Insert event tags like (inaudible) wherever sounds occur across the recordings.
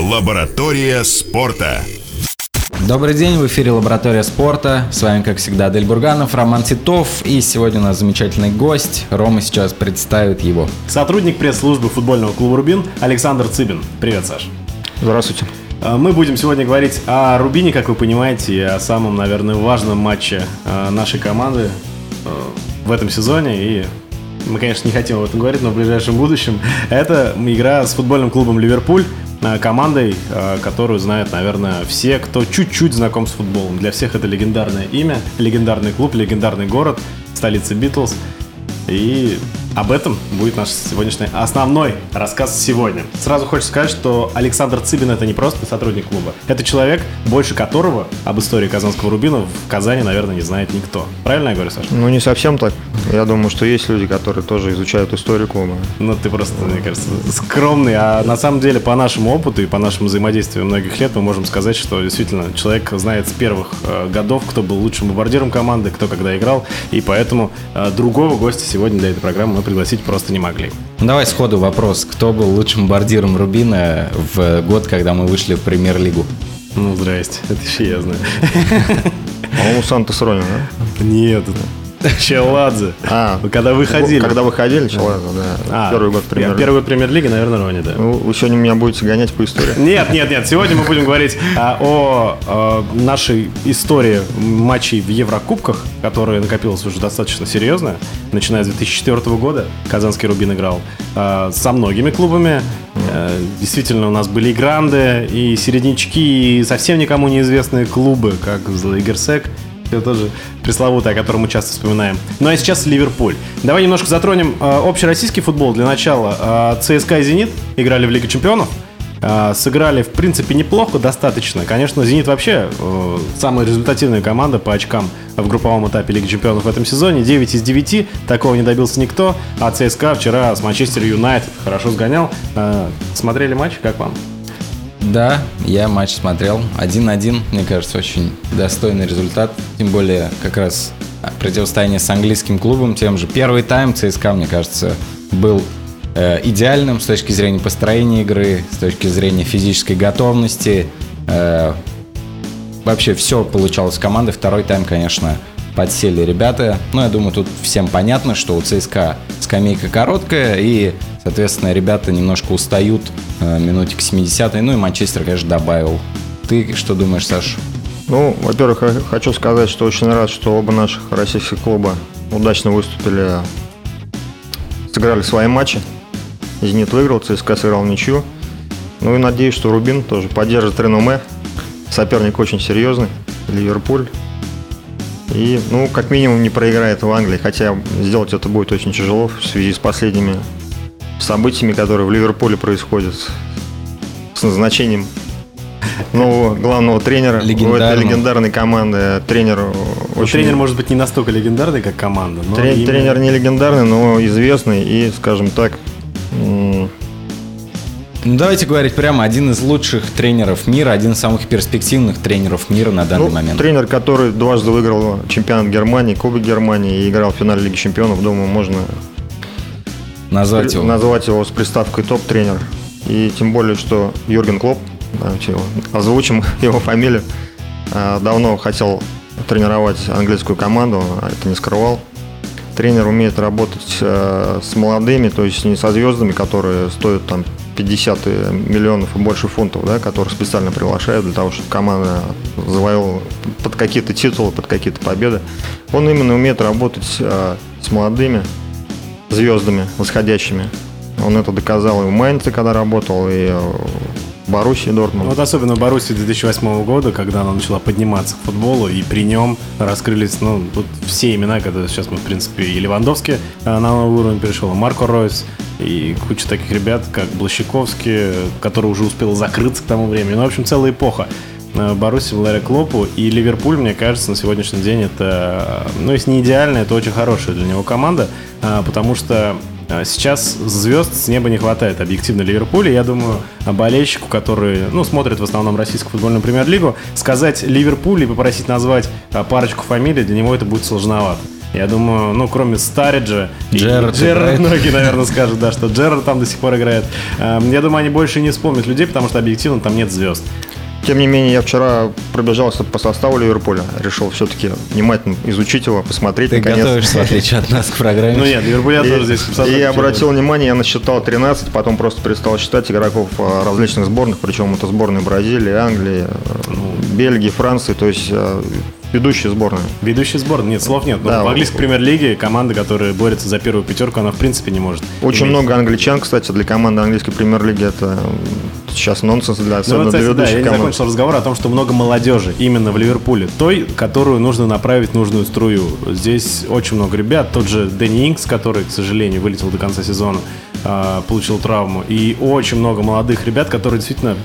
Лаборатория спорта. Добрый день, в эфире Лаборатория спорта. С вами, как всегда, Адель Бурганов, Роман Титов. И сегодня у нас замечательный гость. Рома сейчас представит его. Сотрудник пресс-службы футбольного клуба «Рубин» Александр Цыбин. Привет, Саш. Здравствуйте. А, Мы будем сегодня говорить о «Рубине», как вы понимаете, и о самом, наверное, важном матче а, нашей команды а, в этом сезоне. И мы, конечно, не хотим об этом говорить, но в ближайшем будущем. Это игра с футбольным клубом «Ливерпуль», командой, а, которую знают, наверное, все, кто чуть-чуть знаком с футболом. Для всех это легендарное имя, легендарный клуб, легендарный город, столица Битлз. И об этом будет наш сегодняшний основной рассказ сегодня. Сразу хочется сказать, что Александр Цыбин это не просто сотрудник клуба. Это человек, больше которого об истории Казанского Рубина в Казани, наверное, не знает никто. Правильно я говорю, Саша? Ну, не совсем так. Я думаю, что есть люди, которые тоже изучают историю клуба. Ну, ты просто, мне кажется, скромный. А на самом деле, по нашему опыту и по нашему взаимодействию многих лет, мы можем сказать, что действительно человек знает с первых э, годов, кто был лучшим бомбардиром команды, кто когда играл. И поэтому э, другого гостя сегодня для этой программы мы пригласить просто не могли. Давай сходу вопрос. Кто был лучшим бомбардиром Рубина в год, когда мы вышли в премьер-лигу? Ну, здрасте. (laughs) Это еще я знаю. По-моему, Сантос Ронин, да? Нет, (laughs) Челадзе. А, когда выходили. Когда выходили, Челаза, да. А, Первый год премьер Первый премьер-лиги, наверное, Рони, да. Ну, вы сегодня меня будете гонять по истории. (laughs) Нет, нет, нет. Сегодня мы будем говорить а, о, а, нашей истории матчей в Еврокубках, которая накопилась уже достаточно серьезно. Начиная с 2004 года Казанский Рубин играл а, со многими клубами. Действительно, у нас были и гранды, и середнячки, и совсем никому неизвестные клубы, как Злайгерсек. Это тоже пресловутый, о котором мы часто вспоминаем. Ну а сейчас Ливерпуль. Давай немножко затронем э, общероссийский футбол для начала. Э, ЦСКА и Зенит играли в Лиге Чемпионов. Э, сыграли, в принципе, неплохо, достаточно. Конечно, «Зенит» вообще э, самая результативная команда по очкам в групповом этапе Лиги Чемпионов в этом сезоне. 9 из 9, такого не добился никто. А ЦСКА вчера с Манчестер Юнайтед хорошо сгонял. Э, смотрели матч? Как вам? Да, я матч смотрел. 1-1, мне кажется, очень достойный результат. Тем более, как раз противостояние с английским клубом, тем же. Первый тайм ЦСКА, мне кажется, был э, идеальным с точки зрения построения игры, с точки зрения физической готовности. Э, вообще все получалось команды. Второй тайм, конечно, подсели ребята. Но я думаю, тут всем понятно, что у ЦСКА скамейка короткая, и, соответственно, ребята немножко устают э, минутик к 70 Ну и Манчестер, конечно, добавил. Ты что думаешь, Саш? Ну, во-первых, хочу сказать, что очень рад, что оба наших российских клуба удачно выступили, сыграли свои матчи. «Зенит» выиграл, ЦСКА сыграл ничью. Ну и надеюсь, что Рубин тоже поддержит реноме. Соперник очень серьезный, Ливерпуль. И, ну, как минимум, не проиграет в Англии. Хотя сделать это будет очень тяжело в связи с последними событиями, которые в Ливерпуле происходят с назначением нового главного тренера у этой Легендарного. легендарной команды. Тренер Ну, очень... Тренер может быть не настолько легендарный, как команда. Но Трен- именно- Тренер не легендарный, но известный и, скажем так, Ну, давайте говорить прямо, один из лучших тренеров мира, один из самых перспективных тренеров мира на данный ну, момент. тренер, который дважды выиграл чемпионат Германии, Кубок Германии и играл в финале Лиги Чемпионов, думаю, можно Назвать его. назвать его с приставкой топ-тренер. И тем более, что Юрген Клоп, озвучим (laughs) его фамилию, а, давно хотел тренировать английскую команду, а это не скрывал. Тренер умеет работать э, с молодыми, то есть не со звездами, которые стоят там 50 миллионов и больше фунтов, да, которых специально приглашают для того, чтобы команда завоевала под какие-то титулы, под какие-то победы. Он именно умеет работать э, с молодыми, звездами восходящими. Он это доказал и в Майнце, когда работал, и в Боруссии Дортмунд. Вот особенно в Боруссии 2008 года, когда она начала подниматься к футболу, и при нем раскрылись, ну, вот все имена, когда сейчас мы, в принципе, и Левандовский э, на новый уровень перешел, и Марко Ройс, и куча таких ребят, как Блащиковский, который уже успел закрыться к тому времени. Ну, в общем, целая эпоха. э, Боруссии благодаря Клопу. И Ливерпуль, мне кажется, на сегодняшний день это, э, ну, если не идеальная, то очень хорошая для него команда, потому что сейчас звезд с неба не хватает объективно Ливерпуля. Я думаю, болельщику, который, ну, смотрит в основном российскую футбольную премьер-лигу, сказать Ливерпуль и попросить назвать э, парочку фамилий, для него это будет сложновато. Я думаю, ну, кроме Стариджа, Джерард Джерард многие, наверное, скажут, да, что Джерард там до сих пор играет. Эм, Я думаю, они больше не вспомнят людей, потому что объективно там нет звезд. Тем не менее, я вчера пробежался по составу Ливерпуля. Решил все-таки внимательно изучить его, посмотреть Ты наконец. готовишься, в отличие от нас, к программе. Ну нет, Ливерпуль я тоже здесь... И, обратил внимание, я насчитал 13, потом просто перестал считать игроков а, различных сборных, причем это сборные Бразилии, Англии, э, Бельгии, Франции, то есть э, ведущие сборные. Ведущий сбор, нет, слов нет. Но Да, в английской премьер-лиге команда, которая борется за первую пятерку, она в принципе не может. Очень иметь. много англичан, кстати, для команды английской премьер-лиги это сейчас нонсенс для, Ну, особенно вот, для кстати, да, ведущих я не команд. закончил разговор о том, что много молодежи именно в Ливерпуле. Той, которую нужно направить в нужную струю. Здесь очень много ребят. Тот же Дэнни Инкс, который, к сожалению, вылетел до конца сезона, а, получил травму. И очень много молодых ребят, которые действительно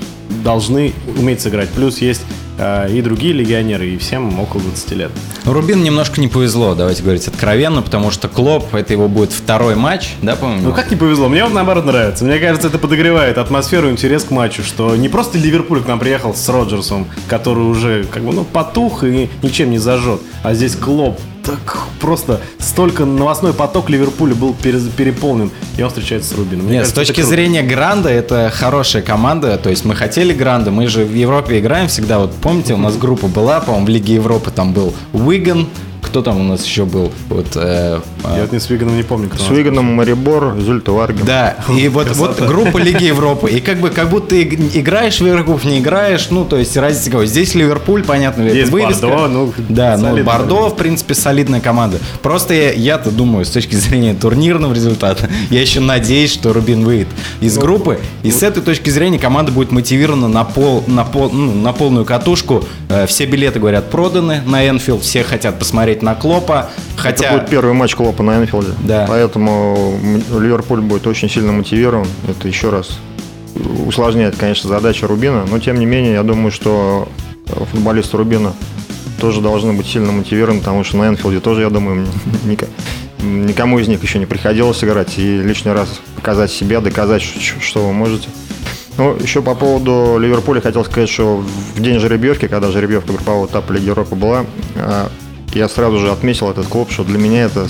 должны уметь сыграть. Плюс есть и другие легионеры, и всем около 20 лет. Рубин немножко не повезло, давайте говорить откровенно, потому что Клоп, это его будет второй матч, да, по-моему? Ну как не повезло, мне вот наоборот нравится. Мне кажется, это подогревает атмосферу, интерес к матчу, что не просто Ливерпуль к нам приехал с Роджерсом, который уже как бы ну потух и ничем не зажжет, а здесь Клоп. Так просто столько новостной поток Ливерпуля был пере- переполнен, и он встречается с Рубином. Мне Нет, с кажется, точки зрения Гранда, это хорошая команда. То есть мы хотели Гранда, мы же в Европе играем всегда. Вот помните, у нас группа была, по-моему, в Лиге Европы там был Уиган. Кто там у нас еще был? Вот, э, Я вот не с Виганом не помню, кто С. Виганом, Марибор, Зюльтоваргем. Да, и вот, вот группа Лиги Европы. И как бы как будто ты играешь в игроков, не играешь, ну, то есть разница какой. Здесь Ливерпуль, понятно, ли, это Есть вывеска. Бордо, ну, да, ну. Бордо, в принципе, солидная команда. Просто я- я-то думаю, с точки зрения турнирного результата, (laughs) я еще надеюсь, что Рубин выйдет из группы. И с этой точки зрения команда будет мотивирована на, пол, на, пол, ну, на полную катушку. Э, Все билеты, говорят, проданы на Энфилд, все хотят посмотреть на Клопа. Хотя... Это будет первый матч Клопа на Энфилде. Да. Поэтому Ливерпуль будет очень сильно мотивирован. Это еще раз усложняет, конечно, задачу Рубина. Но, тем не менее, я думаю, что футболисты Рубина тоже должны быть сильно мотивированы, потому что на Энфилде тоже, я думаю, (laughs) никому из них еще не приходилось играть. И лишний раз показать себя, доказать, что вы можете. Ну, еще по поводу Ливерпуля хотел сказать, что в день жеребьевки, когда жеребьевка группового этапа Лиги Европы была, а, я сразу же отметил этот клуб, что для меня это,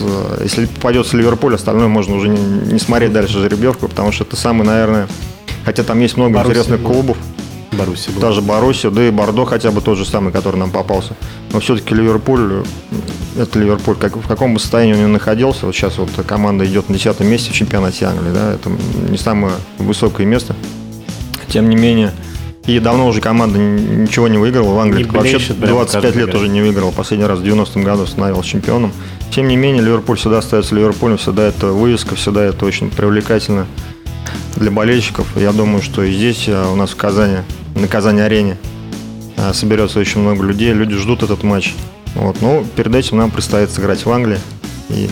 э, если попадется Ливерпуль, остальное можно уже не, не смотреть дальше жеребьевку, потому что это самый, наверное, хотя там есть много Боруссия интересных была. клубов, Баруси был. даже Боруссия, да и Бордо хотя бы тот же самый, который нам попался. Но все-таки Ливерпуль, э, это Ливерпуль, как, в каком бы состоянии он ни находился, вот сейчас вот команда идет на 10 месте в чемпионате Англии, да, это не самое высокое место. Тем не менее, и давно уже команда ничего не выиграла в Англии. Не вообще блещет прям 25 каждый лет год. уже не выиграл. Последний раз в 90-м году становился чемпионом. Тем не менее, Ливерпуль всегда остается Ливерпулем, всегда это вывеска, всегда это очень привлекательно для болельщиков. Я думаю, что и здесь э, у нас в Казани, на Казани-арене э, соберется очень много людей. Люди ждут этот матч. Вот. Но перед этим нам предстоит сыграть в Англии. И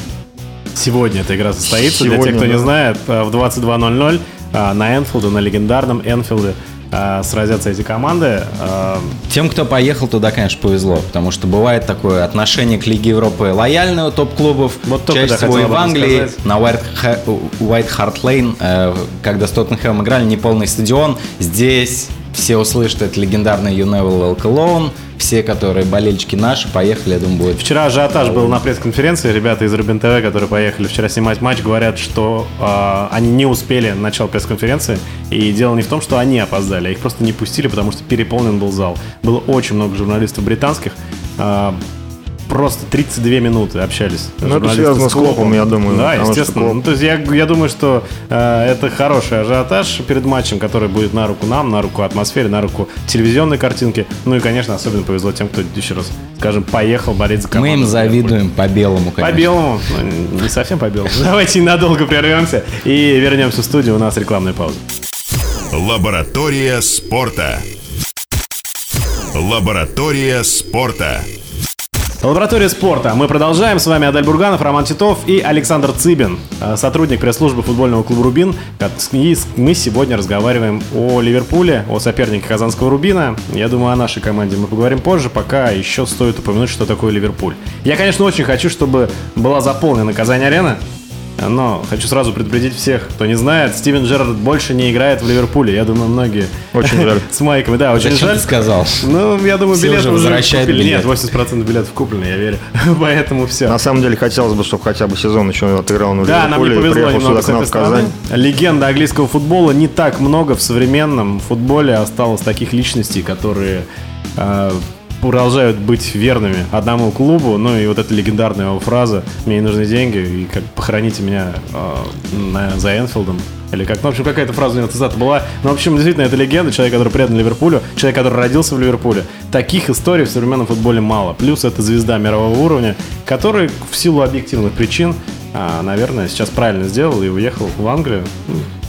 Сегодня эта игра состоится. Для Сегодня, тех, кто не да. знает, э, в 22.00 э, на Энфилде, на легендарном Энфилде э, сразятся эти команды. Э, Тем, кто поехал туда, конечно, повезло, потому что бывает такое отношение к Лиге Европы лояльное у топ-клубов, Вот только чаще всего и в Англии, сказать. на White, Hart Lane, э, когда с Тоттенхэмом играли, неполный стадион, здесь все услышат это легендарный You Never Walk Alone, все, которые болельщики наши, поехали, я думаю, будет Вчера ажиотаж был на пресс-конференции. Ребята из Рубин ТВ, которые поехали вчера снимать матч, говорят, что э, они не успели на начало пресс-конференции. И дело не в том, что они опоздали, а их просто не пустили, потому что переполнен был зал. Было очень много журналистов британских. э, просто 32 минуты общались. Ну, это связано с Клопом, я думаю, Да, естественно. Клоп- Ну, то есть я, я думаю, что э, это хороший ажиотаж перед матчем, который будет на руку нам, на руку атмосфере, на руку телевизионной картинки. Ну и, конечно, особенно повезло тем, кто, еще раз скажем, поехал болеть за команду. Мы им завидуем по белому, По конечно. белому. Ну, не совсем по белому. Давайте ненадолго прервемся и вернемся в студию. У нас рекламная пауза. Лаборатория спорта. Лаборатория спорта. Лаборатория спорта. Мы продолжаем. С вами Адель Бурганов, Роман Титов и Александр Цыбин, э, сотрудник пресс-службы футбольного клуба «Рубин». И мы сегодня разговариваем о Ливерпуле, о сопернике казанского «Рубина». Я думаю, о нашей команде мы поговорим позже, пока еще стоит упомянуть, что такое Ливерпуль. Я, конечно, очень хочу, чтобы была заполнена Казань-арена. Но хочу сразу предупредить всех, кто не знает, Стивен Джерард больше не играет в Ливерпуле. Я думаю, многие Очень жаль. (laughs) с майками. Да, очень Зачем жаль. ты сказал? Ну, я думаю, Все билет уже возвращают купили. билет. Нет, 80% билетов куплены, я верю. (laughs) Поэтому все. На самом деле хотелось бы, чтобы хотя бы сезон еще отыграл на Да, нам не повезло немного сюда с к нам этой в Казань. стороны. Легенда английского футбола не так много в современном футболе осталось таких личностей, которые э, продолжают быть верными одному клубу. Ну и вот эта легендарная его фраза «Мне не нужны деньги, и как похороните меня э, на, за Энфилдом». Или как, ну, в общем, какая-то фраза у него цитата была. Ну, в общем, действительно, это легенда, человек, который предан Ливерпулю, человек, который родился в Ливерпуле. Таких историй в современном футболе мало. Плюс это звезда мирового уровня, который в силу объективных причин, а, наверное, сейчас правильно сделал и уехал в Англию.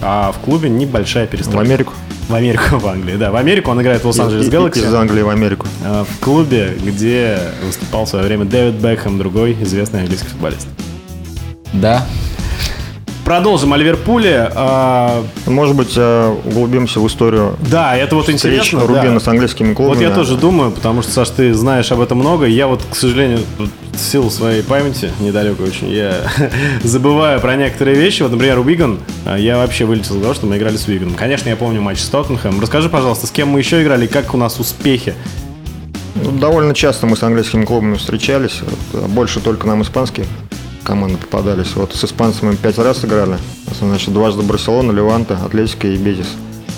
А в клубе небольшая В перестройка. Америку. В Америку, (laughs) в Англии, да. В Америку он играет в Лос-Анджелес Galaxy. Из Англии в Америку. а, В клубе, где выступал в свое время Дэвид Бекхэм, другой известный английский футболист. Да. Продолжим о Ливерпуле. А, Может быть, э, углубимся в историю Да, это вот интересно. да. Рубина с английскими клубами. Вот я тоже думаю, потому что, Саш, ты знаешь об этом много. Я вот, к сожалению, в силу своей памяти, недалекой очень, я (laughs) забываю про некоторые вещи. Вот, например, Уиган, а, я вообще вылетел из того, что мы играли с Уиганом. Конечно, я помню матч с Тоттенхэм. Расскажи, пожалуйста, с кем мы еще играли и как у нас успехи? Ну, довольно часто мы с английскими клубами встречались. Э, Больше только нам испанские команды попадались. Вот с испанцами мы пять раз играли. Значит, дважды Барселона, Леванте, Атлетика и Бетис.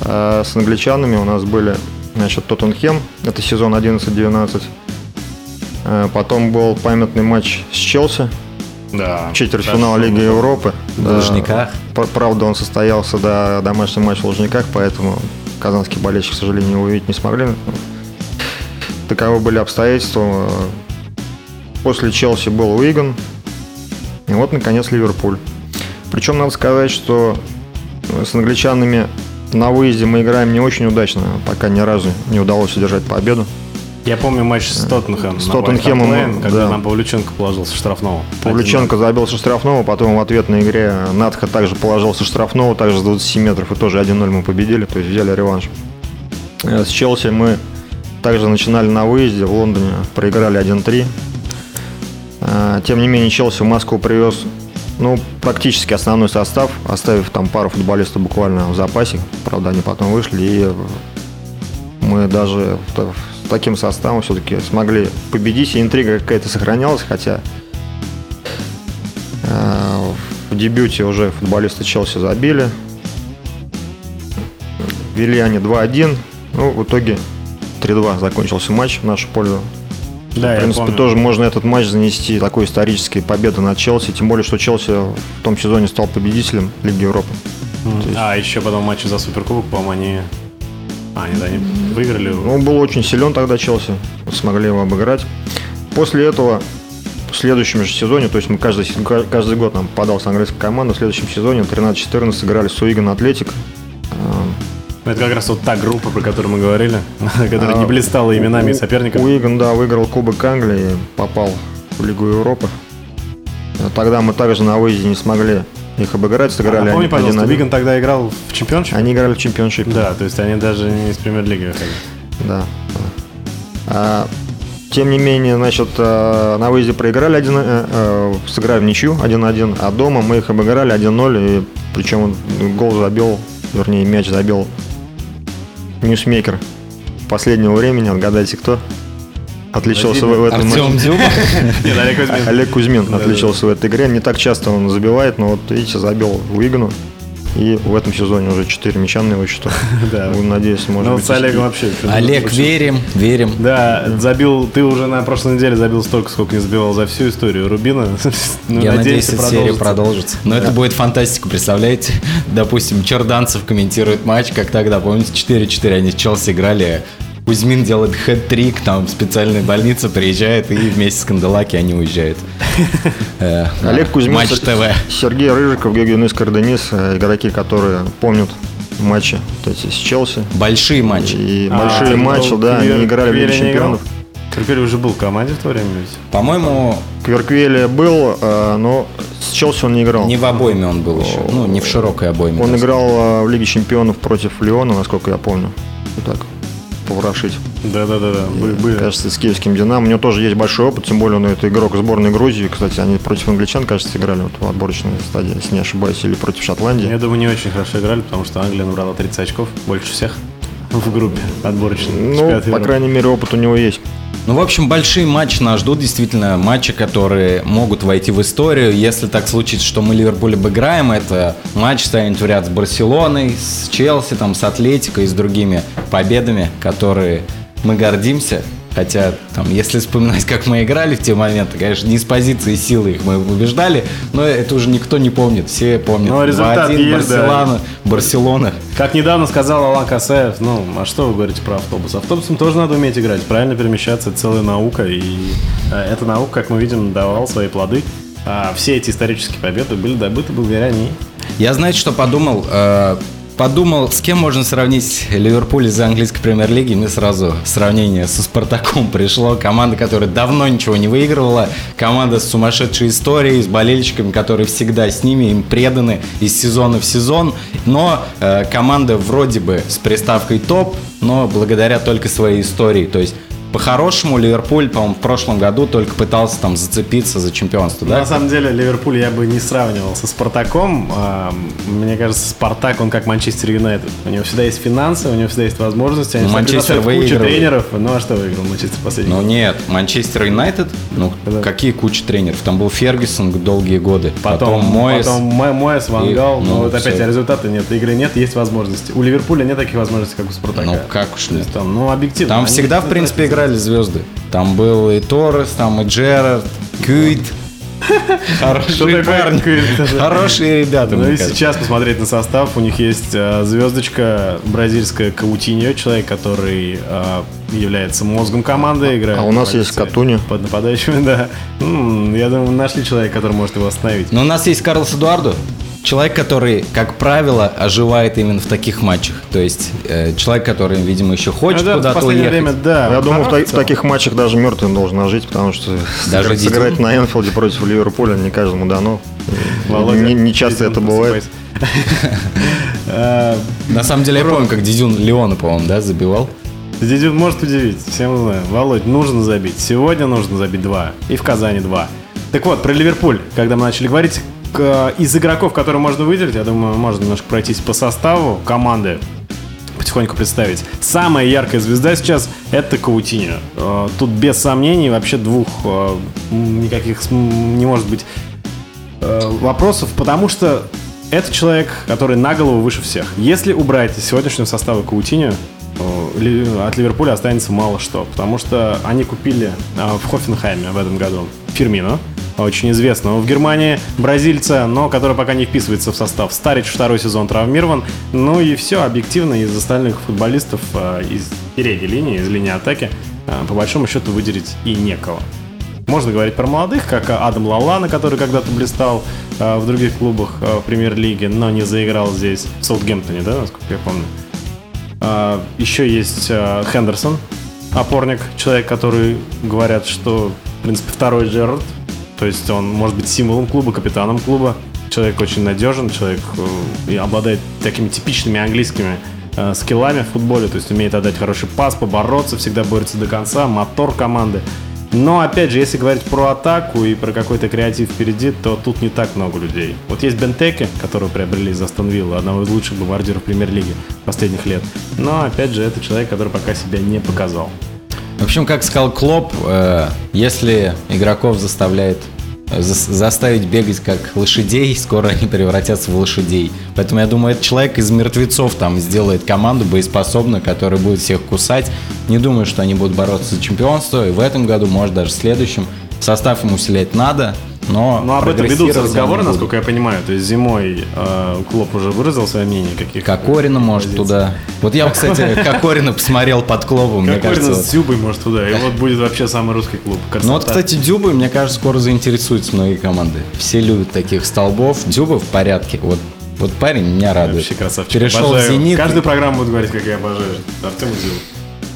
А с англичанами у нас были, значит, Тоттенхем. Это сезон 11-12. Э, Потом был памятный матч с Челси. Да. Четвертьфинал Лиги Европы. В Да. Лужниках. Правда, он состоялся до домашний матч в Лужниках, поэтому казанские болельщики, к сожалению, его увидеть не смогли. Таковы были обстоятельства. После Челси был Уиган. И вот, наконец, Ливерпуль. Причем надо сказать, что с англичанами на выезде мы играем не очень удачно. Пока ни разу не удалось удержать победу. Я помню матч с Тоттенхэмом. С на Тоттенхэмом, когда да. нам Павлюченко положил со штрафного. Павлюченко забил со штрафного, потом в ответной игре Надха также положил со штрафного, также с 20 метров, и тоже 1-0 мы победили, то есть взяли реванш. Э, С Челси мы также начинали на выезде, в Лондоне проиграли 1-3. Э, Тем не менее, Челси в Москву привез ну, практически основной состав, оставив там пару футболистов буквально в запасе. Правда, они потом вышли, и мы даже с таким составом все-таки смогли победить, и интрига какая-то сохранялась, хотя э, в дебюте уже футболисты Челси забили. Вели они 2-1. Ну, в итоге 3-2 закончился матч в нашу пользу. Да, в я принципе, помню. тоже можно этот матч занести такой исторической победы над Челси. Тем более, что Челси в том сезоне стал победителем Лиги Европы. А, еще потом матче за Суперкубок, по-моему, они... А, нет, они выиграли. Ну, Он был очень силен тогда Челси, смогли его обыграть. После этого в следующем же сезоне, то есть мы каждый, каждый год нам попадалась английская команда, в следующем сезоне 13-14 играли с Уиган Атлетик. Это как раз вот та группа, про которую мы говорили, (laughs) которая не А, блистала именами соперников. Уиган, да, выиграл Кубок Англии, попал в Лигу Европы. А Тогда мы также на выезде не смогли их обыграть, сыграли Напомни, они А, пожалуйста, 1-1. Виган тогда играл в чемпионшипе? Они играли в чемпионшипе. Да, то есть они даже не из премьер-лиги выходили. Да. А, тем не менее, значит, э, на выезде проиграли, один, э, э, сыграли в ничью 1-1, а дома мы их обыграли 1-0, и причем гол забил, вернее, мяч забил ньюсмейкер последнего времени, отгадайте кто. Отличился в, в этом Артем матче. (laughs) Нет, Олег Кузьмин. Олег Кузьмин отличился в этой игре. Не так часто он забивает, но вот видите, забил Уигану. И в этом сезоне уже 4 мяча на его счету. (laughs) Да. Надеюсь, может Ну, быть. с Олегом вообще. Олег, верим, верим. Да, забил, ты уже на прошлой неделе забил столько, сколько не забивал за всю историю Рубина. (laughs) Ну, Я надеюсь, эта серия продолжится. продолжится. Но это будет фантастика, представляете? Допустим, Черданцев комментирует матч, как тогда, помните, 4-4 они с Челси играли. Кузьмин делает хэт-трик, там специальная больница приезжает, и вместе с Канделаки они уезжают. (laughs) Э, Олег Кузьмин, Матч ТВ. Сергей Рыжиков, Георгиенис Карденис, э, игроки, которые помнят матчи вот эти с Челси. Большие матчи. И А, большие ну, матчи, да, они играли в Лиге чемпионов. Теперь уже был в команде в то время ведь. По-моему, Кверквеле был, э, но с Челси он не играл. не в обойме он был еще. Ну, не в широкой обойме. Он играл в Лиге чемпионов против Леона, насколько я помню. Вот так. Поворошить. Да-да-да. Были. Кажется, с киевским Динамо. У него тоже есть большой опыт, тем более он это игрок сборной Грузии. Кстати, они против англичан, кажется, играли вот в отборочной стадии, если не ошибаюсь, или против Шотландии. Я думаю, не очень хорошо играли, потому что Англия набрала 30 очков, больше всех в группе отборочной. Ну, по Европы. крайней мере, опыт у него есть. Ну, в общем, большие матчи нас ждут, действительно, матчи, которые могут войти в историю. Если так случится, что мы Ливерпуль обыграем, это матч станет в ряд с Барселоной, с Челси, там, с Атлетико и с другими победами, которые мы гордимся. Хотя, там, если вспоминать, как мы играли в те моменты, конечно, не с позиции силы их мы побеждали, но это уже никто не помнит. Все помнят. Ну, результат 2-1 есть, да. Барселона, Барселона. Как недавно сказал Алан Касаев, ну, а что вы говорите про автобус? Автобусом тоже надо уметь играть, правильно перемещаться, это целая наука, и э, эта наука, как мы видим, давала свои плоды. А все эти исторические победы были добыты благодаря ней. Я, знаете, что подумал? Подумал, с кем можно сравнить Ливерпуль из английской премьер-лиги. Мне сразу сравнение со Спартаком пришло. Команда, которая давно ничего не выигрывала. Команда с сумасшедшей историей, с болельщиками, которые всегда с ними, им преданы из сезона в сезон. Но э, команда вроде бы с приставкой топ, но благодаря только своей истории. То есть по-хорошему, Ливерпуль, по-моему, в прошлом году только пытался там зацепиться за чемпионство, да? На самом деле, Ливерпуль я бы не сравнивал со Спартаком. Мне кажется, Спартак, он как Манчестер Юнайтед. У него всегда есть финансы, у него всегда есть возможности. Они Манчестер предоставят кучу тренеров. Ну, а что выиграл Манчестер последний Ну нет, Манчестер Юнайтед, ну Да. какие куча тренеров. Там был Фергюсон долгие годы. Потом, Моэс. потом Мо- Моэс, Ван И- ну, Ну, вот опять всё. результата нет, игры нет, есть возможности. У Ливерпуля нет таких возможностей, как у Спартака. Ну как уж нет. там, ну, объективно. Там всегда, в принципе, играли звезды. Там был и Торрес, там и Джерард, Кюит. Хорошие парни. Хорошие ребята, Ну и сейчас посмотреть на состав, у них есть э, звездочка бразильская Каутиньо, человек, который э, является мозгом команды, играет. А у нас на есть Катуни. Под нападающими, (laughs) да. Я думаю, нашли человека, который может его остановить. Но у нас есть Карлос Эдуардо. Человек, который, как правило, оживает именно в таких матчах. То есть э, человек, который, видимо, еще хочет Ну да, в куда-то последнее уехать. время, да. Я думаю, в, та- в таких матчах даже мертвым должен ожить, потому что Даже сыграть, на Энфилде против Ливерпуля не каждому дано. Володя, не, не часто это бывает. Э, (laughs) На самом деле, я помню, как Дидюн Леона, по-моему, да, забивал. Дидюн может удивить, всем знаем. Володь, нужно забить. Сегодня нужно забить два. И в Казани два. Так вот, про Ливерпуль, когда мы начали говорить, из игроков, которые можно выделить, я думаю, можно немножко пройтись по составу команды, потихоньку представить. Самая яркая звезда сейчас это Каутиньо. Э, Тут без сомнений вообще двух э, никаких не может быть э, вопросов, потому что это человек, который на голову выше всех. Если убрать из сегодняшнего состава Каутиньо, э, от Ливерпуля останется мало что, потому что они купили э, в Хофенхайме в этом году Фирмино, очень известного в Германии бразильца, но который пока не вписывается в состав. Старич второй сезон травмирован. Ну и все, объективно, из остальных футболистов э, из передней линии, из линии атаки, э, по большому счету выделить и некого. Можно говорить про молодых, как Адам Лалана, который когда-то блистал э, в других клубах в премьер-лиге, но не заиграл здесь, в Саутгемптоне, да, насколько я помню. Еще есть Хендерсон, опорник, человек, который говорят, что, в принципе, второй Джерард. То есть он может быть символом клуба, капитаном клуба. Человек очень надежен, человек э, и обладает такими типичными английскими э, скиллами в футболе, то есть умеет отдать хороший пас, побороться, всегда борется до конца, мотор команды. Но, опять же, если говорить про атаку и про какой-то креатив впереди, то тут не так много людей. Вот есть Бентеке, которого приобрели из Астон одного из лучших бомбардиров премьер-лиги последних лет. Но, опять же, это человек, который пока себя не показал. В общем, как сказал Клоп, э, если игроков заставляет э, зас- заставить бегать как лошадей, (laughs) скоро они превратятся в лошадей. Поэтому я думаю, этот человек из мертвецов там сделает команду боеспособную, которая будет всех кусать. Не думаю, что они будут бороться за чемпионство. И в этом году, может, даже в следующем. Состав им усилять надо, но Но об этом ведутся разговоры, насколько я понимаю. То есть зимой э, Клоп уже выразил свое мнение, каких Кокорина может туда. Вот я, кстати, (laughs) Кокорина посмотрел под клубом, мне Кокорина кажется. с Дзюбой может туда. И вот будет вообще самый русский клуб. Ну вот, кстати, Дюбы, мне кажется, скоро заинтересуются многие команды. Все любят таких столбов. Дюба в порядке. Вот, вот парень меня радует. Вообще красавчик. Перешел в. «Зенит». Каждую программу буду говорить, как я обожаю Артем Дзюбу.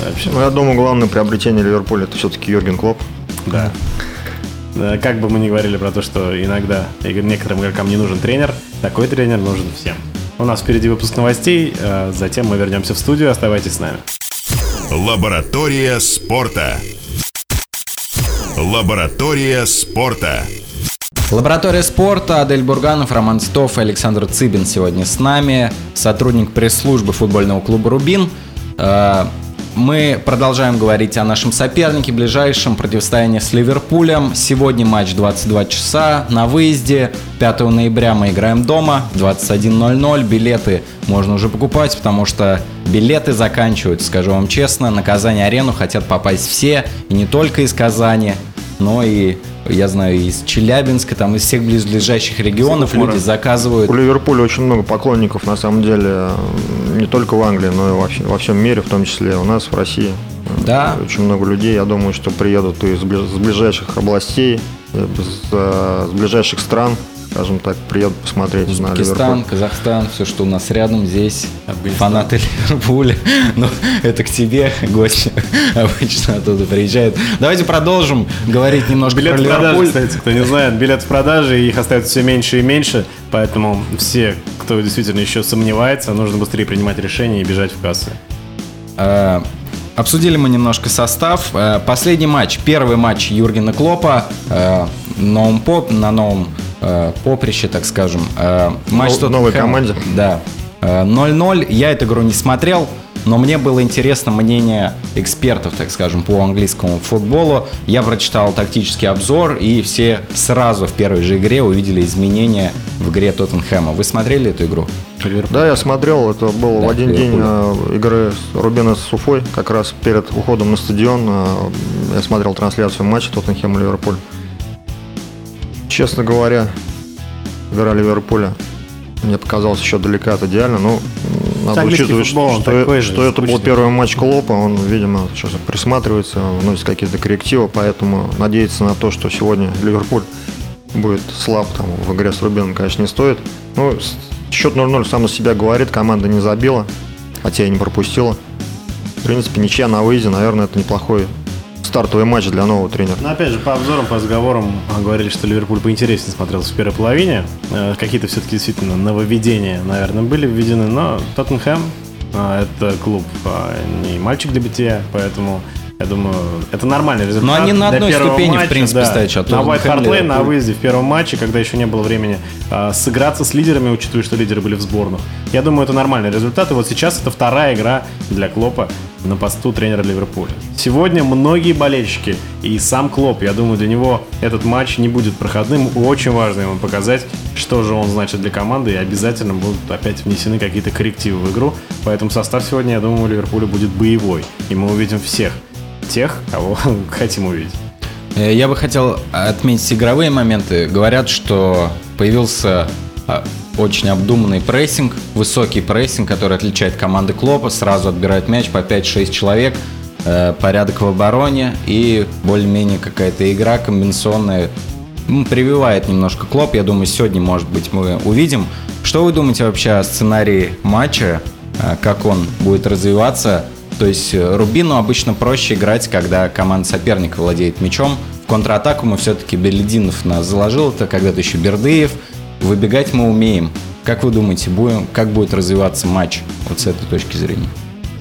Вообще. Ну, я думаю, главное приобретение Ливерпуля это все-таки Йорген Клоп. Да. Да, Как бы мы ни говорили про то, что иногда некоторым игрокам не нужен тренер, такой тренер нужен всем. У нас впереди выпуск новостей, э, затем мы вернемся в студию, оставайтесь с нами. Лаборатория спорта. Лаборатория спорта. Лаборатория спорта, Адель Бурганов, Роман Титов и Александр Цыбин сегодня с нами, сотрудник пресс-службы футбольного клуба «Рубин». Мы продолжаем говорить о нашем сопернике, ближайшем противостоянии с Ливерпулем. Сегодня матч 22 часа на выезде. 5 ноября мы играем дома, 21.00. Билеты можно уже покупать, потому что билеты заканчиваются, скажу вам честно. На Казани-арену хотят попасть все, и не только из Казани, но и, я знаю, из Челябинска, там из всех близлежащих регионов люди заказывают. У Ливерпуля очень много поклонников, на самом деле, не только в Англии, но и вообще, во всем мире, в том числе у нас в России. Да. Очень много людей, я думаю, что приедут из ближайших областей, э, с, э, с ближайших стран, скажем так, приедут посмотреть на Узбекистан, Ливерпуль. Казахстан, все, что у нас рядом здесь. Фанаты Ливерпуля. (laughs) Ну, это к тебе гости обычно оттуда приезжают. Давайте продолжим говорить немножко Билет про в продаже, Ливерпуль. кстати, кто не знает, билет в продаже, их остается все меньше и меньше, поэтому все, кто действительно еще сомневается, нужно быстрее принимать решение и бежать в кассы. Э, Обсудили мы немножко состав. Э, Последний матч, первый матч Юргена Клопа э, новом поп, на новом э, поприще, так скажем. Э, Матч Нов- с новой Тоттенхэмом. команде. Да. Э, 0-0. Я эту игру не смотрел, но мне было интересно мнение экспертов, так скажем, по английскому футболу. Я прочитал тактический обзор, и все сразу в первой же игре увидели изменения в игре Тоттенхэма. Вы смотрели эту игру? Да, я смотрел, это было Да, в один день э, игры Рубина с Уфой, как раз перед уходом на стадион. э, Я смотрел трансляцию матча Тоттенхэм Ливерпуль. Честно говоря, игра Ливерпуля мне показалась еще далека от идеальна, но м, надо Английский учитывать, футбол, он что, такой же, что это был первый матч Клопа, он, видимо, сейчас присматривается, вносит какие-то коррективы, поэтому надеяться на то, что сегодня Ливерпуль будет слаб там в игре с Рубином, конечно, не стоит. Ну, счет 0-0 сам за себя говорит, команда не забила, хотя и не пропустила. В принципе, ничья на выезде, наверное, это неплохой стартовый матч для нового тренера. Но опять же, по обзорам, по разговорам а, говорили, что Ливерпуль поинтереснее смотрелся в первой половине. Э, Какие-то все-таки действительно нововведения, наверное, были введены, но Тоттенхэм а, это клуб а, не мальчик для бытия, поэтому я думаю, это нормальный результат. Но они на одной ступени, в матча, принципе, да. стоят сейчас. На White Hart Lane на выезде в первом матче, когда еще не было времени а, сыграться с лидерами, учитывая, что лидеры были в сборных. Я думаю, это нормальный результат. И вот сейчас это вторая игра для Клопа на посту тренера Ливерпуля. Сегодня многие болельщики и сам Клоп, я думаю, для него этот матч не будет проходным. Очень важно ему показать, что же он значит для команды, и обязательно будут опять внесены какие-то коррективы в игру. Поэтому состав сегодня, я думаю, у Ливерпуля будет боевой. И мы увидим всех тех, кого (laughs) хотим увидеть. Э, Я бы хотел отметить игровые моменты. Говорят, что появился а, очень обдуманный прессинг, высокий прессинг, который отличает команды Клопа. Сразу отбирает мяч по 5-6 человек, э, порядок в обороне и более-менее какая-то игра комбинационная. Прививает немножко Клоп. Я думаю, сегодня, может быть, мы увидим. Что вы думаете вообще о сценарии матча? э, Как он будет развиваться? То есть э, Рубину обычно проще играть, когда команда соперника владеет мячом. В контратаку мы все-таки Белединов нас заложил, это когда-то еще Бердыев. Выбегать мы умеем. Как вы думаете, будем, как будет развиваться матч вот с этой точки зрения?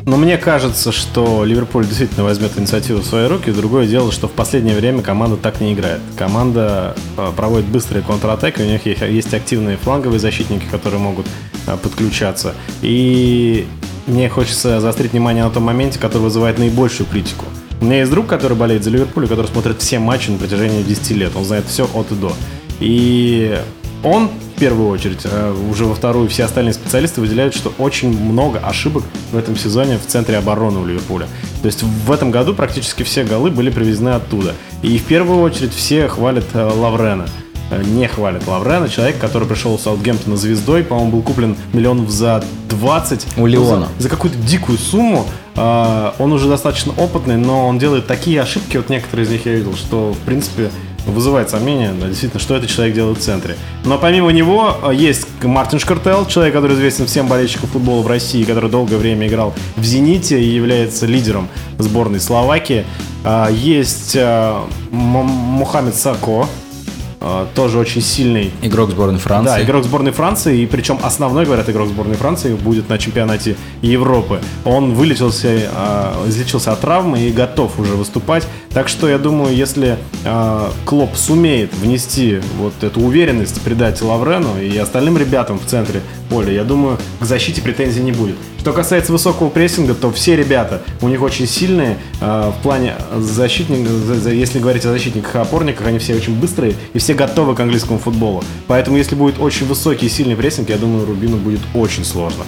Но мне кажется, что Ливерпуль действительно возьмет инициативу в свои руки. Другое дело, что в последнее время команда так не играет. Команда э, проводит быстрые контратаки, у них есть- есть активные фланговые защитники, которые могут э, подключаться. И мне хочется заострить внимание на том моменте, который вызывает наибольшую критику. У меня есть друг, который болеет за Ливерпуль, который смотрит все матчи на протяжении 10 лет. Он знает все от и до. И он, в первую очередь, э, уже во вторую, все остальные специалисты выделяют, что очень много ошибок в этом сезоне в центре обороны у Ливерпуля. То есть в этом году практически все голы были привезены оттуда. И в первую очередь все хвалят э, Лаврена. Э, Не хвалят Лаврена, человек, который пришел в Саутгемптона звездой, по-моему, был куплен миллионов за 20. У Леона. За- за какую-то дикую сумму. Э, Он уже достаточно опытный, но он делает такие ошибки, вот некоторые из них я видел, что, в принципе, вызывает сомнения, да, действительно, что этот человек делает в центре. Но помимо него э, есть Мартин Шкартел, человек, который известен всем болельщикам футбола в России, который долгое время играл в «Зените» и является лидером сборной Словакии. Есть Мухаммед Сако, тоже очень сильный Игрок сборной Франции. да, игрок сборной Франции, и причем основной, говорят, игрок сборной Франции будет на чемпионате Европы. Он вылечился, э, излечился от травмы и готов уже выступать. Так что я думаю, если э, Клоп сумеет внести вот эту уверенность, придать Лаврену и остальным ребятам в центре поля, я думаю, к защите претензий не будет. Что касается высокого прессинга, то все ребята у них очень сильные э, в плане защитников, если говорить о защитниках и опорниках, они все очень быстрые и все готовы к английскому футболу. Поэтому если будет очень высокий и сильный прессинг, я думаю, Рубину будет очень сложно.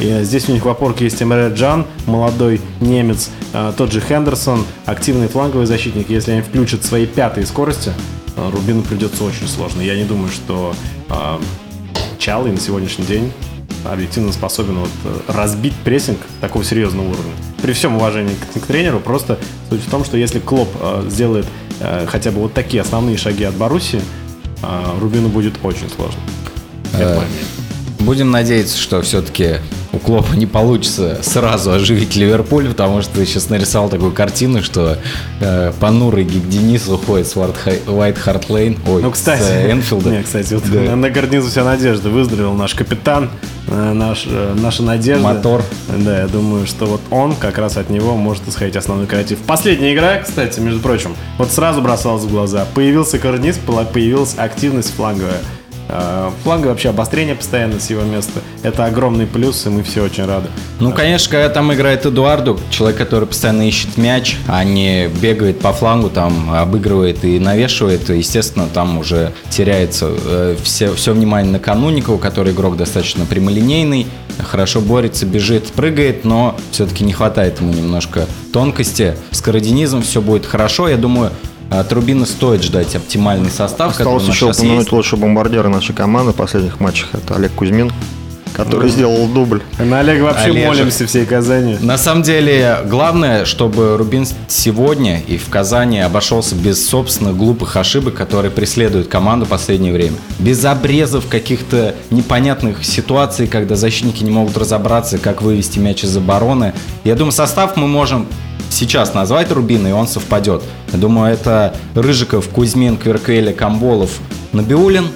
И э, здесь у них в опорке есть Эмре Джан, молодой немец, э, тот же Хендерсон, активный фланговый защитник. Если они включат свои пятые скорости, э, Рубину придется очень сложно. Я не думаю, что э, Чалый на сегодняшний день объективно способен вот э, разбить прессинг такого серьезного уровня. При всем уважении к, к тренеру, просто суть в том, что если Клоп э, сделает э, хотя бы вот такие основные шаги от Боруссии, э, Рубину будет очень сложно. Это мнение. Будем надеяться, что все-таки у Клопа не получится сразу оживить Ливерпуль, потому что ты сейчас нарисовал такую картину, что э, понурый Гиг Денис уходит с Уайт Харт Лейн, ой, Ну, кстати, с э, Энфилда. (laughs) Не, кстати, вот Да. на, на гарнизу вся надежда. Выздоровел наш капитан, э, наш, э, наша надежда. Мотор. Да, я думаю, что вот он, как раз от него может исходить основной креатив. Последняя игра, кстати, между прочим, вот сразу бросалась в глаза. Появился карниз, появилась активность фланговая. Э, Фланговое вообще обострение постоянно с его места. Это огромный плюс, и мы все очень рады. Ну, конечно, когда там играет Эдуарду, человек, который постоянно ищет мяч, а не бегает по флангу, там обыгрывает и навешивает, естественно, там уже теряется э, все, все внимание на Кануникову, который игрок достаточно прямолинейный, хорошо борется, бежит, прыгает, но все-таки не хватает ему немножко тонкости. С карадинизмом все будет хорошо, я думаю, от Рубина стоит ждать оптимальный состав, Осталось еще упомянуть есть. лучшего бомбардира нашей команды в последних матчах. Это Олег Кузьмин, который сделал дубль. На Олега вообще Олежек. молимся всей Казани. На самом деле, главное, чтобы Рубин сегодня и в Казани обошелся без собственных глупых ошибок, которые преследуют команду в последнее время. Без обрезов каких-то непонятных ситуаций, когда защитники не могут разобраться, как вывести мяч из обороны. Я думаю, состав мы можем сейчас назвать Рубина, и он совпадет. Я думаю, это Рыжиков, Кузьмин, Кверквеля, Камболов, Набиулин.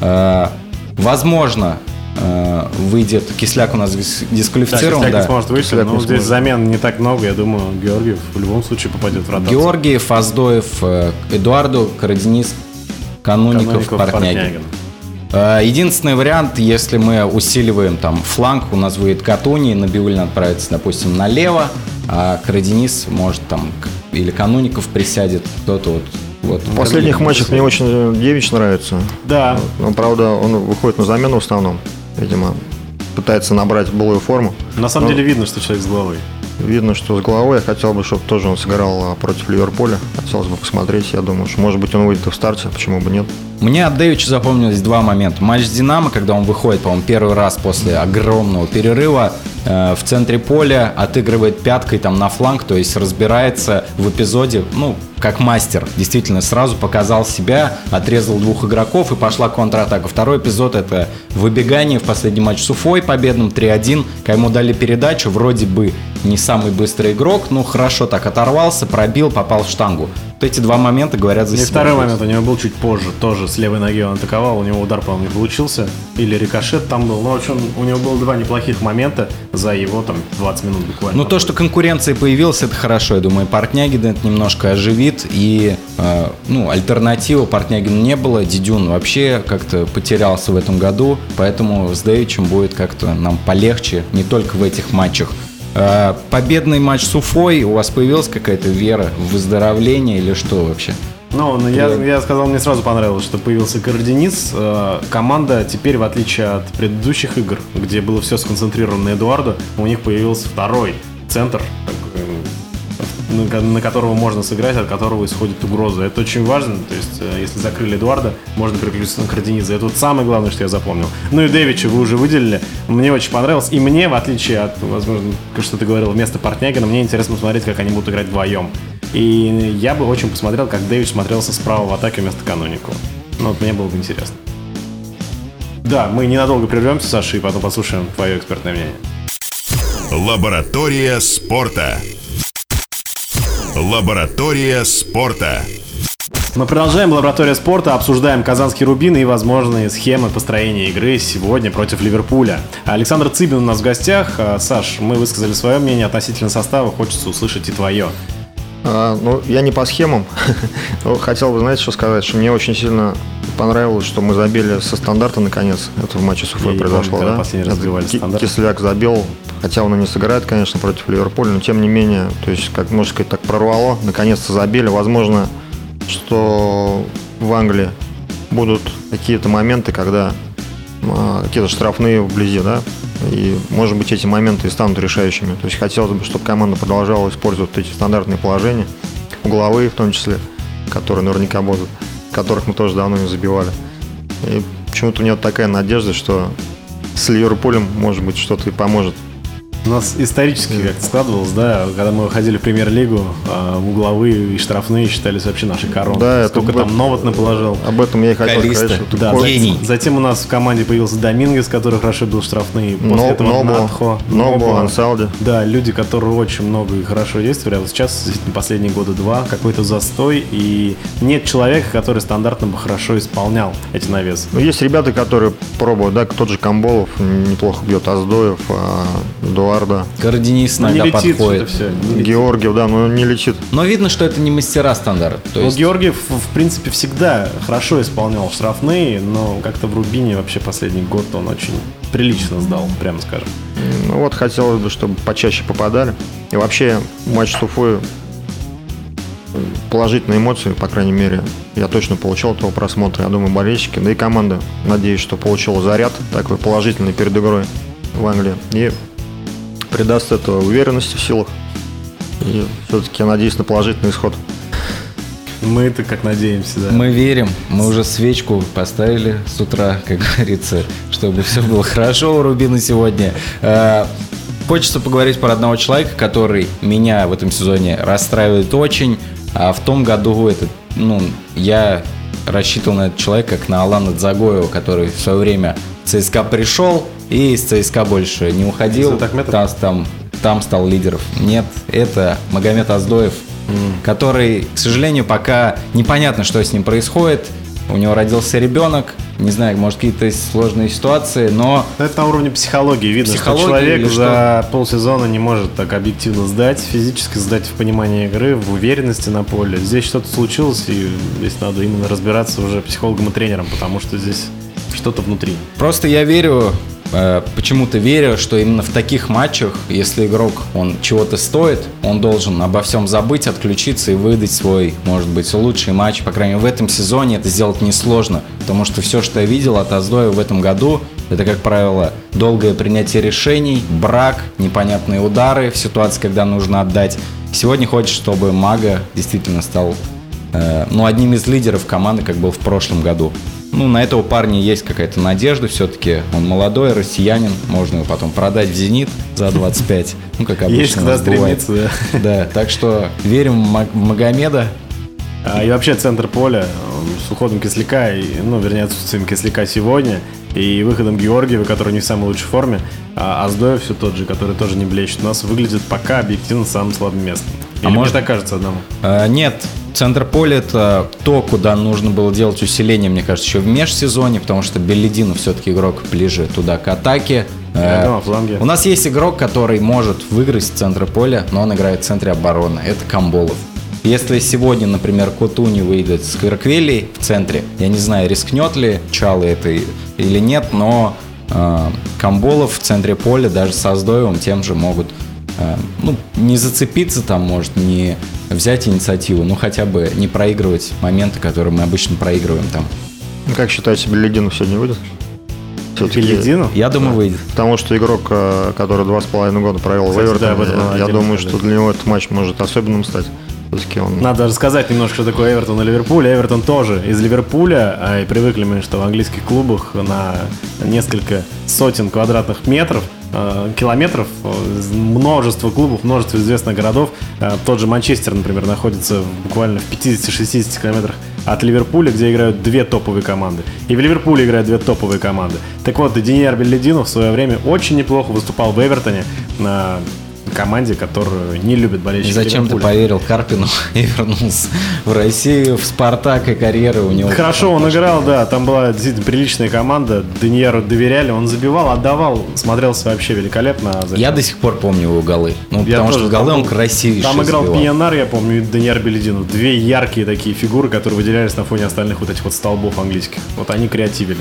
Э, возможно, выйдет Кисляк у нас дис- Да, дисквалифицирован. Кисляк да. не сможет выйти, Кисляк но здесь сможет. замен не так много. Я думаю, Георгиев в любом случае попадет в ротацию. Георгиев, Аздоев, э, Эдуарду, Карадинис, Кануников, Каноников, Портнягин. Портнягин. Э, Единственный вариант, если мы усиливаем там фланг, у нас выйдет Катуни, Набиулин отправится, допустим, налево, а Карадинис может там или Кануников присядет, кто-то вот. вот. В последних матчах мне очень э, Девич нравится. Да, Но, правда, он выходит на замену в основном. Видимо, пытается набрать былую форму. на самом Ну, деле видно, что человек с головой. Видно, что с головой. Я хотел бы, чтобы тоже он сыграл а, против Ливерпуля. Хотелось бы посмотреть. Я думаю, что, может быть, он выйдет и в старте. Почему бы нет? Мне от Дэвича запомнилось два момента. Матч с Динамо, когда он выходит, по-моему, первый раз после огромного перерыва в центре поля, отыгрывает пяткой там на фланг, то есть разбирается в эпизоде, ну, как мастер. Действительно, сразу показал себя, отрезал двух игроков и пошла контратака. Второй эпизод – это выбегание в последний матч с Уфой победным 3-1, когда дали передачу, вроде бы не самый быстрый игрок, ну, хорошо так оторвался, пробил, попал в штангу. Вот эти два момента говорят за И себя. второй момент у него был чуть позже, тоже с левой ноги он атаковал, у него удар, по-моему, не получился, или рикошет там был. Ну, в общем, у него было два неплохих момента за его там 20 минут буквально. Ну, то, что конкуренция появилась, это хорошо. Я думаю, Портнягин это немножко оживит. И, э, ну, альтернативы Портнягину не было. Дидюн вообще как-то потерялся в этом году. Поэтому с Дэвичем будет как-то нам полегче, не только в этих матчах. Э, победный матч с Уфой. У вас появилась какая-то вера в выздоровление или что вообще? Ну, ну, я, я сказал, мне сразу понравилось, что появился Кардинис. Э, команда теперь, в отличие от предыдущих игр, где было все сконцентрировано на Эдуарду, у них появился второй центр, м, на, ко- на которого можно сыграть, от которого исходит угроза. Это очень важно. То есть, э, если закрыли Эдуарда, можно переключиться на Кардиниза. Это вот самое главное, что я запомнил. Ну и Дэвича вы уже выделили. Мне очень понравилось. И мне, в отличие от, возможно, что ты говорил, вместо Портнягина, мне интересно посмотреть, как они будут играть вдвоем. И я бы очень посмотрел, как Дэвид смотрелся справа в атаке вместо Каноникова. Ну, вот мне было бы интересно. Да, мы ненадолго прервемся, Саша, и потом послушаем твое экспертное мнение. Лаборатория спорта. Лаборатория спорта. Мы продолжаем лаборатория спорта, обсуждаем казанский рубин и возможные схемы построения игры сегодня против Ливерпуля. Александр Цыбин у нас в гостях. А, Саш, мы высказали свое мнение относительно состава, хочется услышать и твое. А, ну, я не по схемам. (laughs) Но хотел бы, знаете, что сказать, что мне очень сильно понравилось, что мы забили со стандарта наконец. Это в матче с Уфой произошло, да? последний раз забивали стандарт. Кисляк забил, хотя он и не сыграет, конечно, против Ливерпуля, но тем не менее, то есть, как можно сказать, так прорвало, наконец-то забили. Возможно, что в Англии будут какие-то моменты, когда а, какие-то штрафные вблизи, да, и, может быть, эти моменты и станут решающими. То есть хотелось бы, чтобы команда продолжала использовать эти стандартные положения, угловые в том числе, которые наверняка будут, которых мы тоже давно не забивали. И почему-то у меня такая надежда, что с Ливерпулем, может быть, что-то и поможет. У нас исторически как-то складывалось, да, когда мы выходили в премьер-лигу, а, угловые и штрафные считались вообще нашей короной. Да, Сколько там Новотный положил. Об этом я и хотел Калиста. сказать. Что Да, Гений. затем у нас в команде появился Домингес, который хорошо бил штрафные. После Но- этого Нобо, Натхо, Нобо, Ансалди. Да, люди, которые очень много и хорошо действовали. А вот сейчас, действительно, последние года два, какой-то застой. И нет человека, который стандартно бы хорошо исполнял эти навесы. Ну, есть ребята, которые пробуют, да, тот же Камболов неплохо бьет, Аздоев, а, Ну, не иногда летит подходит. все. не летит. Георгиев, да, но не летит. Но видно, что это не мастера стандарт. То Ну, есть Георгиев, в принципе, всегда хорошо исполнял штрафные, но как-то в Рубине вообще последний год он очень прилично сдал, прямо скажем. Ну вот хотелось бы, чтобы почаще попадали. И вообще матч с Уфой положительные эмоции, по крайней мере, я точно получил от этого просмотра. Я думаю, болельщики, да и команда, надеюсь, что получила заряд такой положительный перед игрой в Англии. И придаст это уверенности в силах. И все-таки я надеюсь на положительный исход. Мы это как надеемся, да. мы верим, мы уже свечку поставили с утра, как (laughs) говорится, чтобы все было хорошо у Рубина сегодня. Э, Хочется поговорить про одного человека, который меня в этом сезоне расстраивает очень. А в том году это, ну, я рассчитывал на этого человека как на Алана Дзагоева, который в свое время в ЦСКА пришел и из ЦСКА больше не уходил. Ахметов? Там, там, стал лидером. Нет, это Магомед Аздоев, который, к сожалению, пока непонятно, что с ним происходит. У него родился ребенок, не знаю, может какие-то сложные ситуации, но Это на уровне психологии. Видно, Психология что человек за полсезона не может так объективно сдать, физически сдать в понимании игры, в уверенности на поле. Здесь что-то случилось, и здесь надо именно разбираться уже психологом и тренером, потому что здесь что-то внутри. Просто я верю, почему-то верю, что именно в таких матчах, если игрок, он чего-то стоит, он должен обо всем забыть, отключиться и выдать свой, может быть, лучший матч. По крайней мере, в этом сезоне это сделать несложно, потому что все, что я видел от Аздоя в этом году, это, как правило, долгое принятие решений, брак, непонятные удары в ситуации, когда нужно отдать. Сегодня хочется, чтобы Мага действительно стал э, ну, одним из лидеров команды, как был в прошлом году. Ну, на этого парня есть какая-то надежда все-таки. Он молодой, россиянин. Можно его потом продать в «Зенит» за 25. Ну, как обычно Есть куда бывает. стремиться, да. Да, так что верим в Маг- в Магомеда. А, И вообще центр поля с уходом Кисляка, ну, вернее, отсутствием Кисляка сегодня, и выходом Георгиева, который не в самой лучшей форме, а Аздоев все тот же, который тоже не блещет, у нас выглядит пока объективно самым слабым местом. Или А может- так кажется одному? Э, Нет, центр поля это то, куда нужно было делать усиление, мне кажется, еще в межсезоне, потому что Беллидинов все-таки игрок ближе туда к атаке. Э, фланге. У нас есть игрок, который может выиграть с центра поля, но он играет в центре обороны. Это Камболов. Если сегодня, например, Котуни выйдет с Кверквелей в центре, я не знаю, рискнет ли Чалы это или нет, но э, Камболов в центре поля даже со Аздоевым тем же могут ну, не зацепиться там, может, не взять инициативу, но хотя бы не проигрывать моменты, которые мы обычно проигрываем там. Ну, Как считаете, Белединов сегодня выйдет? Беледину? Я думаю, выйдет. Потому что игрок, э, который два с половиной года провел в Кстати, да, Эвертоне, надо я думаю, сказать. что для него этот матч может особенным стать. Он... Надо рассказать немножко, что такое Эвертон и Ливерпуль. Эвертон тоже из Ливерпуля, а и привыкли мы, что в английских клубах на несколько сотен квадратных метров, э, километров, э, множество клубов, множество известных городов. Э, Тот же Манчестер, например, находится буквально в 50-60 километрах от Ливерпуля, где играют две топовые команды. И в Ливерпуле играют две топовые команды. Так вот, и Денис Бельдинов в свое время очень неплохо выступал в Эвертоне. Команде, которую не любят болельщики Зачем ты Ливерпуля. поверил Карпину (laughs) и вернулся в Россию, в Спартак и карьера у него? Хорошо, он играл, да, там была действительно приличная команда, Данияру доверяли, он забивал, отдавал, смотрелся вообще великолепно. А зачем? Я до сих пор помню его голы. Ну, Я потому тоже, что голы там он красивейший Там играл забивал. Пьянар, я помню, и Даниэр Белединов. Две яркие такие фигуры, которые выделялись на фоне остальных вот этих вот столбов английских. Вот они креативили.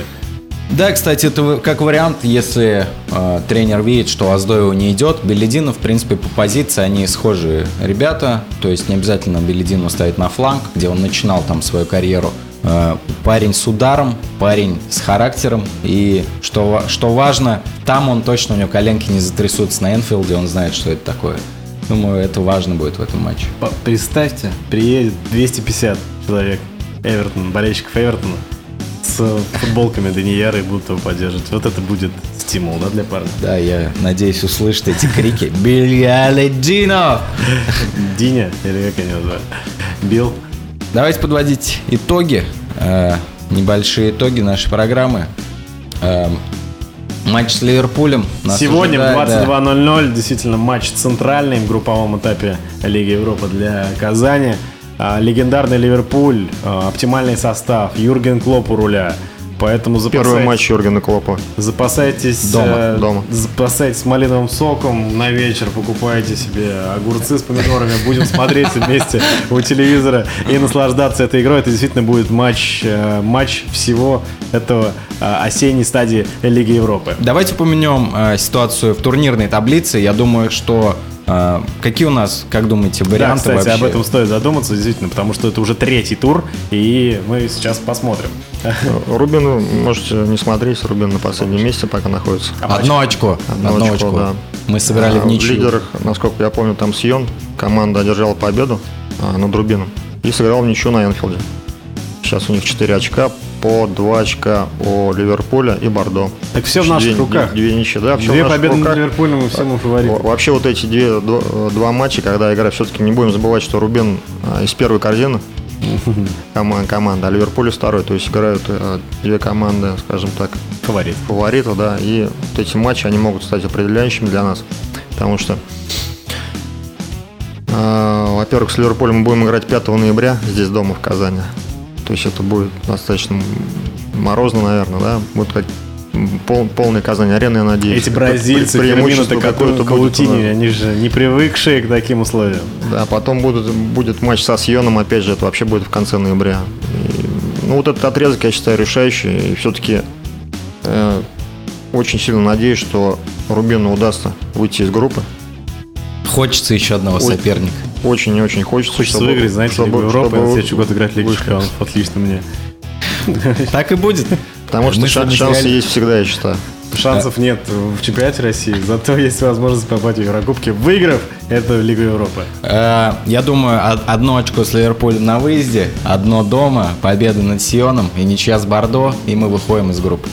Да, кстати, это как вариант, если э, тренер видит, что Аздоеву не идет, Белединов, в принципе, по позиции они схожие ребята, то есть не обязательно Беледину ставить на фланг, где он начинал там свою карьеру. Э, парень с ударом, парень с характером, и что, что важно, там он точно, у него коленки не затрясутся на Энфилде, он знает, что это такое. Думаю, это важно будет в этом матче. Представьте, приедет 250 человек Эвертон, болельщиков Эвертона с футболками Данияра и будут его поддерживать. Вот это будет стимул, да, для парня. Да, я надеюсь услышать эти крики. Бильялединов! Диня, или как они его звали? Билл. Давайте подводить итоги, э, небольшие итоги нашей программы. Э, матч с Ливерпулем. нас Сегодня в ожидает, да. 22.00 действительно матч центральный в групповом этапе Лиги Европы для Казани. А, Легендарный Ливерпуль, а, оптимальный состав, Юрген Клоп у руля. Поэтому Первый запасайтесь, матч Юргена Клопа. запасайтесь, Дома, э, дома. запасайтесь малиновым соком на вечер, покупайте себе огурцы с помидорами, будем смотреть (laughs) вместе у телевизора и наслаждаться этой игрой. Это действительно будет матч, э, матч всего этого э, осенней стадии Лиги Европы. Давайте упомянем э, ситуацию в турнирной таблице. Я думаю, что э, какие у нас, как думаете, Да, варианты кстати, вообще? об этом стоит задуматься, действительно, потому что это уже третий тур, и мы сейчас посмотрим. Рубин, можете не смотреть, Рубин на последнем месте пока находится. Одно очко. Одно Одно, очко, очко. да. Мы сыграли А в ничью. лидерах, насколько я помню, там Сион. Команда одержала победу а, над Рубином. И сыграла в ничью на Энфилде. Сейчас у них 4 очка, по 2 очка у Ливерпуля и Бордо. Так все в наших Две- руках. Две, две ничьи, да, все Две в наших победы над руках. Ливерпулем, и все мы фавориты. Во- Вообще вот эти две, два матча, когда игра все-таки не будем забывать, что Рубин а, из первой корзины (laughs) кома- команда, а Ливерпуль второй. То есть играют а, две команды, скажем так, Фаворит. фаворита, да. И вот эти матчи, они могут стать определяющими для нас. Потому что, а, во-первых, с Ливерпулем мы будем играть 5 ноября здесь дома в Казани. То есть это будет достаточно морозно, наверное, да. Будет как пол, полная Казань-арена, я надеюсь. Эти бразильцы, будет у Каутини, нас. они же не привыкшие к таким условиям. Да, потом будут, будет матч со Сьоном, опять же, это вообще будет в конце ноября. И, ну, вот этот отрезок, я считаю, решающий. И все-таки э, очень сильно надеюсь, что Рубину удастся выйти из группы. Хочется еще одного Ой. соперника. Очень и очень хочется. Хочется чтобы- выиграть, знаете, чтобы- Лигу Европы, чтобы а на следующий год играть в Лигу. Чемпионов. Отлично мне. (laughs) Так и будет. Потому что Мы ша- с вами шансы есть всегда, я считаю. Шансов нет в чемпионате России, зато есть возможность попасть в Еврокубки, выиграв эту Лигу Европы. Э, Я думаю, од- одно очко с Ливерпулем на выезде, одно дома, победа над Сионом и ничья с Бордо, и мы выходим из группы.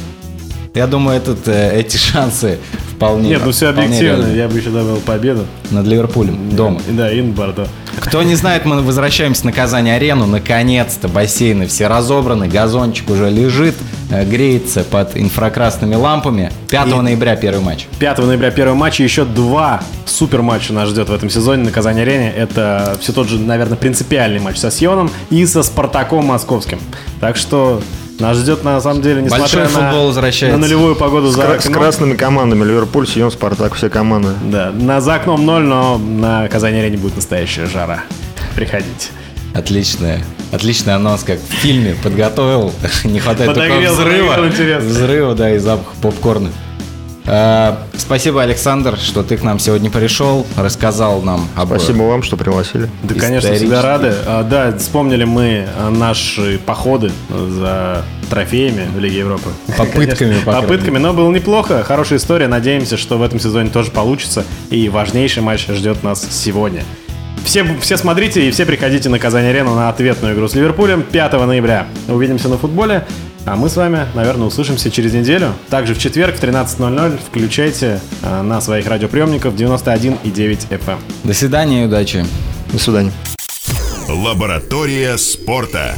Я думаю, этот, э, эти шансы вполне Нет, ну все объективно, я бы еще добавил победу. Над Ливерпулем, дома. И Да, и на Бордо. Кто не знает, мы возвращаемся на Казань-арену. Наконец-то бассейны все разобраны, газончик уже лежит, э, греется под инфракрасными лампами. 5 И- ноября первый матч. 5 ноября первый матч, и еще два супер матча нас ждет в этом сезоне на Казань-арене. Это все тот же, наверное, принципиальный матч со Сионом и со Спартаком Московским. Так что нас ждет, на самом деле, несмотря Большой на, футбол возвращается. на нулевую погоду С, за кра- с окном. красными командами. Ливерпуль, Сион, Спартак, все команды. Да, на, за окном ноль, но на Казани-арене будет настоящая жара. Приходите. Отличная. Отличный анонс, как в фильме подготовил. (laughs) Не хватает только Подогрел, взрыва. Взрыва, да, и запах попкорна. Э, Спасибо, Александр, что ты к нам сегодня пришел, рассказал нам об Спасибо вам, что пригласили. Да, конечно, всегда рады. А, да, вспомнили мы а, наши походы за трофеями в Лиге Европы. (laughs) Попытками, Конечно, по Попытками, но было неплохо. Хорошая история. Надеемся, что в этом сезоне тоже получится. И важнейший матч ждет нас сегодня. Все, все смотрите и все приходите на Казань-арену на ответную игру с Ливерпулем 5 ноября. Увидимся на футболе. А мы с вами, наверное, услышимся через неделю. Также в четверг в 13.00 включайте а, на своих радиоприемников 91,9 FM. До свидания и удачи. До свидания. Лаборатория спорта.